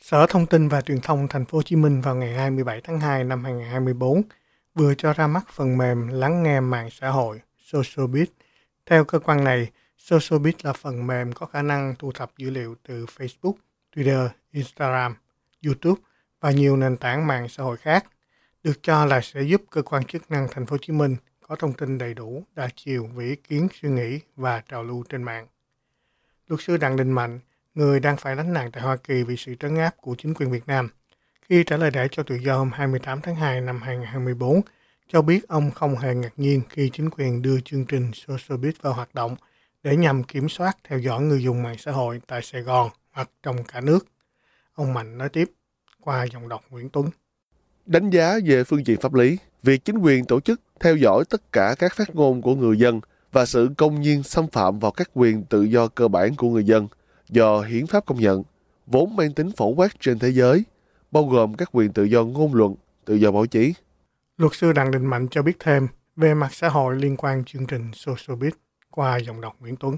Sở Thông tin và Truyền thông Thành phố Hồ Chí Minh vào ngày 27 tháng 2 năm 2024 vừa cho ra mắt phần mềm lắng nghe mạng xã hội SocialBit. Theo cơ quan này, SocialBit là phần mềm có khả năng thu thập dữ liệu từ Facebook, Twitter, Instagram, YouTube và nhiều nền tảng mạng xã hội khác, được cho là sẽ giúp cơ quan chức năng Thành phố Hồ Chí Minh có thông tin đầy đủ, đa chiều về ý kiến, suy nghĩ và trào lưu trên mạng. Luật sư Đặng Đình Mạnh, người đang phải lánh nạn tại Hoa Kỳ vì sự trấn áp của chính quyền Việt Nam, khi trả lời để cho tự do hôm 28 tháng 2 năm 2024, cho biết ông không hề ngạc nhiên khi chính quyền đưa chương trình SocialBit vào hoạt động để nhằm kiểm soát theo dõi người dùng mạng xã hội tại Sài Gòn hoặc trong cả nước. Ông Mạnh nói tiếp qua dòng đọc Nguyễn Tuấn. Đánh giá về phương diện pháp lý, việc chính quyền tổ chức theo dõi tất cả các phát ngôn của người dân và sự công nhiên xâm phạm vào các quyền tự do cơ bản của người dân do hiến pháp công nhận, vốn mang tính phổ quát trên thế giới, bao gồm các quyền tự do ngôn luận, tự do báo chí. Luật sư Đặng Đình Mạnh cho biết thêm về mặt xã hội liên quan chương trình SocialBit qua dòng đọc Nguyễn Tuấn.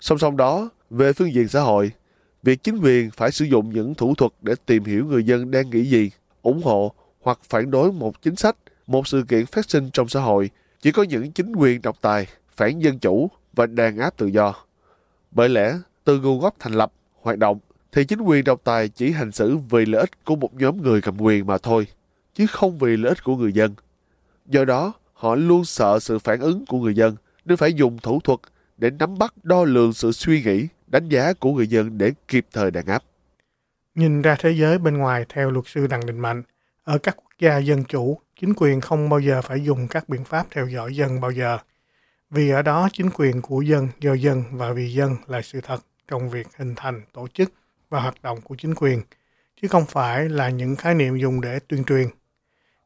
Song song đó, về phương diện xã hội, việc chính quyền phải sử dụng những thủ thuật để tìm hiểu người dân đang nghĩ gì, ủng hộ hoặc phản đối một chính sách, một sự kiện phát sinh trong xã hội, chỉ có những chính quyền độc tài, phản dân chủ và đàn áp tự do. Bởi lẽ, từ nguồn gốc thành lập, hoạt động, thì chính quyền độc tài chỉ hành xử vì lợi ích của một nhóm người cầm quyền mà thôi, chứ không vì lợi ích của người dân. Do đó, họ luôn sợ sự phản ứng của người dân, nên phải dùng thủ thuật để nắm bắt đo lường sự suy nghĩ, đánh giá của người dân để kịp thời đàn áp. Nhìn ra thế giới bên ngoài theo luật sư Đặng Đình Mạnh, ở các quốc gia dân chủ, chính quyền không bao giờ phải dùng các biện pháp theo dõi dân bao giờ. Vì ở đó chính quyền của dân, do dân và vì dân là sự thật trong việc hình thành, tổ chức và hoạt động của chính quyền, chứ không phải là những khái niệm dùng để tuyên truyền.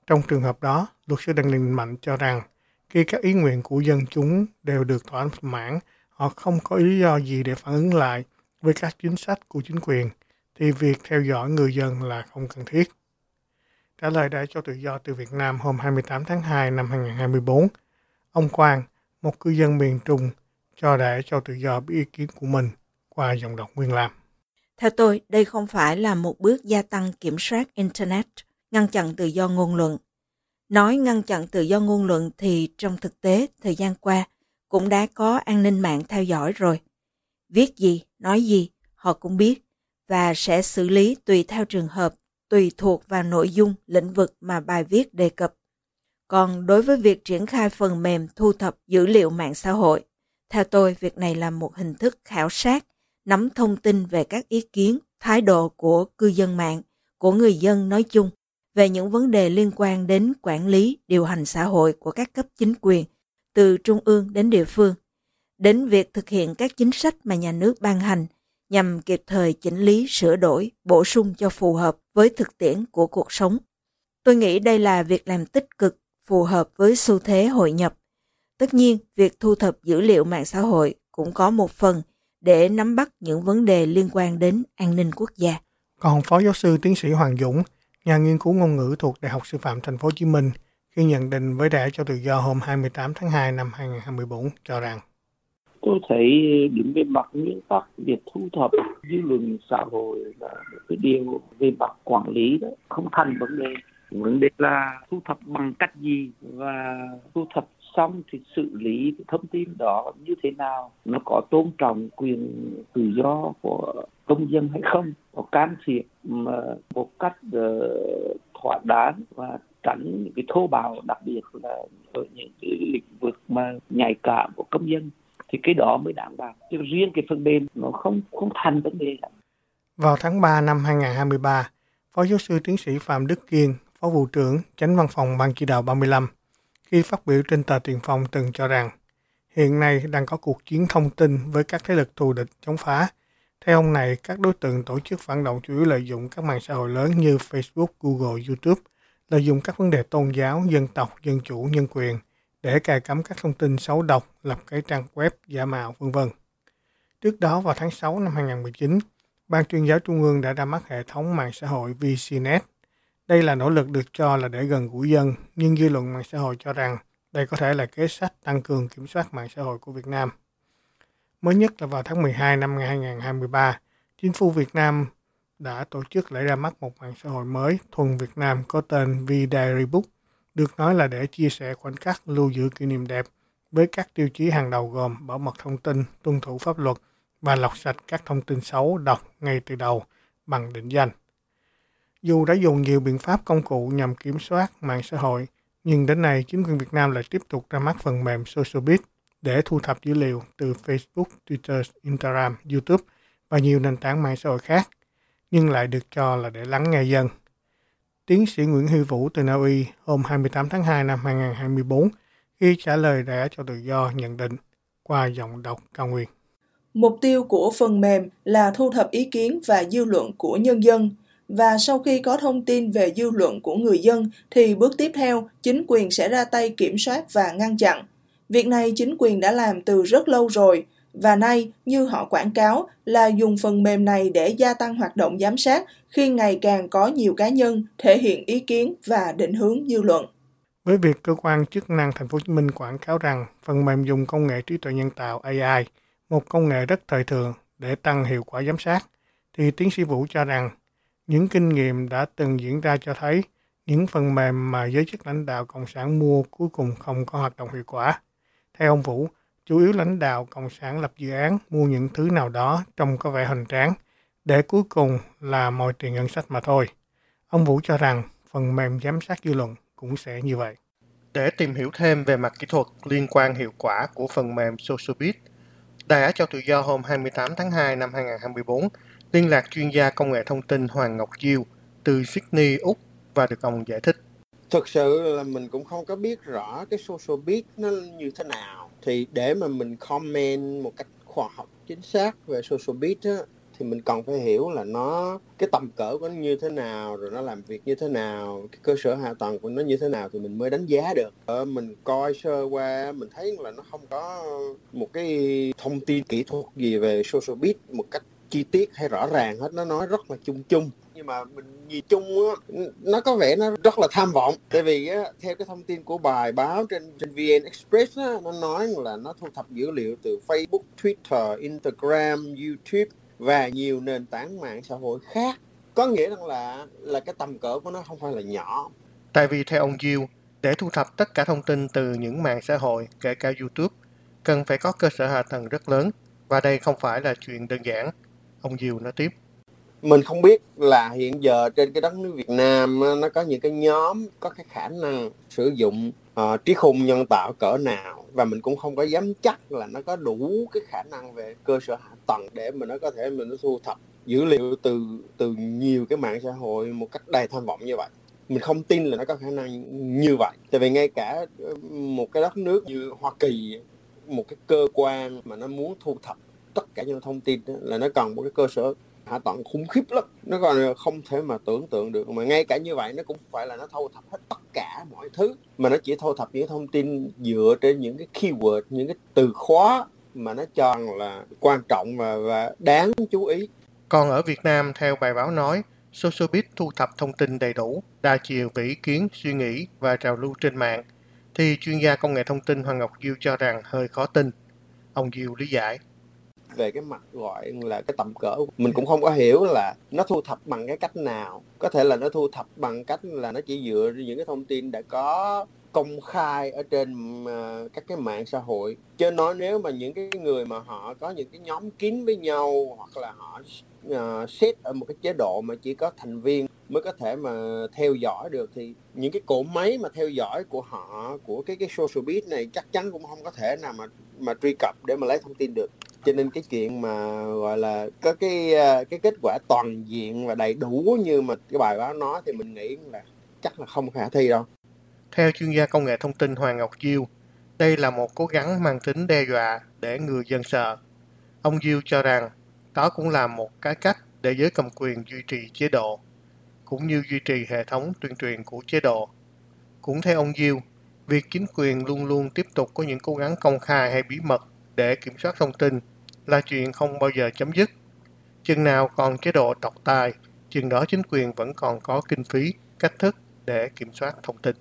Trong trường hợp đó, luật sư Đặng Đình Mạnh cho rằng khi các ý nguyện của dân chúng đều được thỏa mãn, họ không có lý do gì để phản ứng lại với các chính sách của chính quyền, thì việc theo dõi người dân là không cần thiết. Trả lời đã cho tự do từ Việt Nam hôm 28 tháng 2 năm 2024, ông Quang, một cư dân miền Trung, cho đại cho tự do biết ý kiến của mình qua dòng đọc Nguyên Lam. Theo tôi, đây không phải là một bước gia tăng kiểm soát Internet, ngăn chặn tự do ngôn luận. Nói ngăn chặn tự do ngôn luận thì trong thực tế, thời gian qua, cũng đã có an ninh mạng theo dõi rồi. Viết gì, nói gì, họ cũng biết và sẽ xử lý tùy theo trường hợp, tùy thuộc vào nội dung, lĩnh vực mà bài viết đề cập. Còn đối với việc triển khai phần mềm thu thập dữ liệu mạng xã hội, theo tôi, việc này là một hình thức khảo sát, nắm thông tin về các ý kiến, thái độ của cư dân mạng, của người dân nói chung về những vấn đề liên quan đến quản lý, điều hành xã hội của các cấp chính quyền, từ trung ương đến địa phương, đến việc thực hiện các chính sách mà nhà nước ban hành nhằm kịp thời chỉnh lý, sửa đổi, bổ sung cho phù hợp với thực tiễn của cuộc sống. Tôi nghĩ đây là việc làm tích cực, phù hợp với xu thế hội nhập. Tất nhiên, việc thu thập dữ liệu mạng xã hội cũng có một phần để nắm bắt những vấn đề liên quan đến an ninh quốc gia. Còn Phó Giáo sư Tiến sĩ Hoàng Dũng, nhà nghiên cứu ngôn ngữ thuộc Đại học Sư phạm Thành phố Hồ Chí Minh, khi nhận định với Đảng cho tự do hôm 28 tháng 2 năm 2024 cho rằng tôi thấy đứng về mặt nguyên tắc việc thu thập dư luận xã hội là một cái điều về mặt quản lý đó không thành vấn đề vấn đề là thu thập bằng cách gì và thu thập xong thì xử lý cái thông tin đó như thế nào? Nó có tôn trọng quyền tự do của công dân hay không? Có can thiệp mà một cách uh, thỏa đáng và tránh những cái thô bạo đặc biệt là ở những cái lĩnh vực mà nhạy cảm của công dân thì cái đó mới đảm bảo. Chứ riêng cái phần mềm nó không không thành vấn đề lắm. Vào tháng 3 năm 2023, Phó giáo sư tiến sĩ Phạm Đức Kiên, Phó vụ trưởng Chánh văn phòng Ban chỉ đạo 35, khi phát biểu trên tờ Tiền Phong từng cho rằng hiện nay đang có cuộc chiến thông tin với các thế lực thù địch chống phá. Theo ông này, các đối tượng tổ chức phản động chủ yếu lợi dụng các mạng xã hội lớn như Facebook, Google, YouTube, lợi dụng các vấn đề tôn giáo, dân tộc, dân chủ, nhân quyền để cài cắm các thông tin xấu độc, lập cái trang web giả mạo, vân vân. Trước đó vào tháng 6 năm 2019, Ban tuyên giáo Trung ương đã ra mắt hệ thống mạng xã hội VCNet. Đây là nỗ lực được cho là để gần gũi dân, nhưng dư luận mạng xã hội cho rằng đây có thể là kế sách tăng cường kiểm soát mạng xã hội của Việt Nam. Mới nhất là vào tháng 12 năm 2023, chính phủ Việt Nam đã tổ chức lễ ra mắt một mạng xã hội mới thuần Việt Nam có tên V-Diary Book, được nói là để chia sẻ khoảnh khắc lưu giữ kỷ niệm đẹp với các tiêu chí hàng đầu gồm bảo mật thông tin, tuân thủ pháp luật và lọc sạch các thông tin xấu độc ngay từ đầu bằng định danh. Dù đã dùng nhiều biện pháp công cụ nhằm kiểm soát mạng xã hội, nhưng đến nay chính quyền Việt Nam lại tiếp tục ra mắt phần mềm SocialBit để thu thập dữ liệu từ Facebook, Twitter, Instagram, YouTube và nhiều nền tảng mạng xã hội khác, nhưng lại được cho là để lắng nghe dân. Tiến sĩ Nguyễn Huy Vũ từ Na Uy hôm 28 tháng 2 năm 2024 khi trả lời đã cho tự do nhận định qua giọng đọc cao nguyên. Mục tiêu của phần mềm là thu thập ý kiến và dư luận của nhân dân và sau khi có thông tin về dư luận của người dân thì bước tiếp theo chính quyền sẽ ra tay kiểm soát và ngăn chặn. Việc này chính quyền đã làm từ rất lâu rồi và nay như họ quảng cáo là dùng phần mềm này để gia tăng hoạt động giám sát khi ngày càng có nhiều cá nhân thể hiện ý kiến và định hướng dư luận. Với việc cơ quan chức năng thành phố Hồ Chí Minh quảng cáo rằng phần mềm dùng công nghệ trí tuệ nhân tạo AI, một công nghệ rất thời thượng để tăng hiệu quả giám sát, thì tiến sĩ Vũ cho rằng những kinh nghiệm đã từng diễn ra cho thấy những phần mềm mà giới chức lãnh đạo Cộng sản mua cuối cùng không có hoạt động hiệu quả. Theo ông Vũ, chủ yếu lãnh đạo Cộng sản lập dự án mua những thứ nào đó trông có vẻ hoành tráng, để cuối cùng là mọi tiền ngân sách mà thôi. Ông Vũ cho rằng phần mềm giám sát dư luận cũng sẽ như vậy. Để tìm hiểu thêm về mặt kỹ thuật liên quan hiệu quả của phần mềm SocialBit, Đài Á Châu Tự Do hôm 28 tháng 2 năm 2024 liên lạc chuyên gia công nghệ thông tin Hoàng Ngọc Diêu từ Sydney, Úc và được ông giải thích. Thực sự là mình cũng không có biết rõ cái SocialBit nó như thế nào. Thì để mà mình comment một cách khoa học chính xác về SocialBit á, thì mình cần phải hiểu là nó cái tầm cỡ của nó như thế nào rồi nó làm việc như thế nào cái cơ sở hạ tầng của nó như thế nào thì mình mới đánh giá được ờ, mình coi sơ qua mình thấy là nó không có một cái thông tin kỹ thuật gì về social bit một cách chi tiết hay rõ ràng hết nó nói rất là chung chung. Nhưng mà mình nhìn chung á, nó có vẻ nó rất là tham vọng. Tại vì á, theo cái thông tin của bài báo trên trên VN Express á, nó nói là nó thu thập dữ liệu từ Facebook, Twitter, Instagram, YouTube và nhiều nền tảng mạng xã hội khác. Có nghĩa rằng là là cái tầm cỡ của nó không phải là nhỏ. Tại vì theo ông Diêu để thu thập tất cả thông tin từ những mạng xã hội kể cả YouTube cần phải có cơ sở hạ tầng rất lớn. Và đây không phải là chuyện đơn giản ông diều nói tiếp. Mình không biết là hiện giờ trên cái đất nước Việt Nam nó có những cái nhóm có cái khả năng sử dụng uh, trí khôn nhân tạo cỡ nào. Và mình cũng không có dám chắc là nó có đủ cái khả năng về cơ sở hạ tầng để mà nó có thể mình nó thu thập dữ liệu từ từ nhiều cái mạng xã hội một cách đầy tham vọng như vậy. Mình không tin là nó có khả năng như vậy. Tại vì ngay cả ờ, một cái đất nước như Hoa Kỳ một cái cơ quan mà nó muốn thu thập tất cả những thông tin đó, là nó cần một cái cơ sở hạ tầng khủng khiếp lắm. Nó còn không thể mà tưởng tượng được. Mà ngay cả như vậy nó cũng phải là nó thu thập hết tất cả mọi thứ. Mà nó chỉ thu thập những thông tin dựa trên những cái keyword những cái từ khóa mà nó cho là quan trọng và, và đáng chú ý. Còn ở Việt Nam theo bài báo nói Socialbit thu thập thông tin đầy đủ, đa chiều về ý kiến, suy nghĩ và trào lưu trên mạng, thì chuyên gia công nghệ thông tin Hoàng Ngọc Diêu cho rằng hơi khó tin. Ông Diêu lý giải về cái mặt gọi là cái tầm cỡ. Mình cũng không có hiểu là nó thu thập bằng cái cách nào. Có thể là nó thu thập bằng cách là nó chỉ dựa những cái thông tin đã có công khai ở trên ờ, các cái mạng xã hội. Chứ nói nếu mà những cái người mà họ có những cái nhóm kín với nhau hoặc là họ uh, set ở một cái chế độ mà chỉ có thành viên mới có thể mà theo dõi được thì những cái cỗ máy mà theo dõi của họ của cái cái social bit này chắc chắn cũng không có thể nào mà mà truy cập để mà lấy thông tin được cho nên cái chuyện mà gọi là có cái ờ, cái kết quả toàn diện và đầy đủ như mà cái bài báo nói thì mình nghĩ là chắc là không khả thi đâu theo chuyên gia công nghệ thông tin Hoàng Ngọc Diêu, đây là một cố gắng mang tính đe dọa để người dân sợ. Ông Diêu cho rằng đó cũng là một cái cách để giới cầm quyền duy trì chế độ, cũng như duy trì hệ thống tuyên truyền của chế độ. Cũng theo ông Diêu, việc chính quyền luôn luôn tiếp tục có những cố gắng công khai hay bí mật để kiểm soát thông tin là chuyện không bao giờ chấm dứt. Chừng nào còn chế độ độc tài, chừng đó chính quyền vẫn còn có kinh phí, cách thức để kiểm soát thông tin.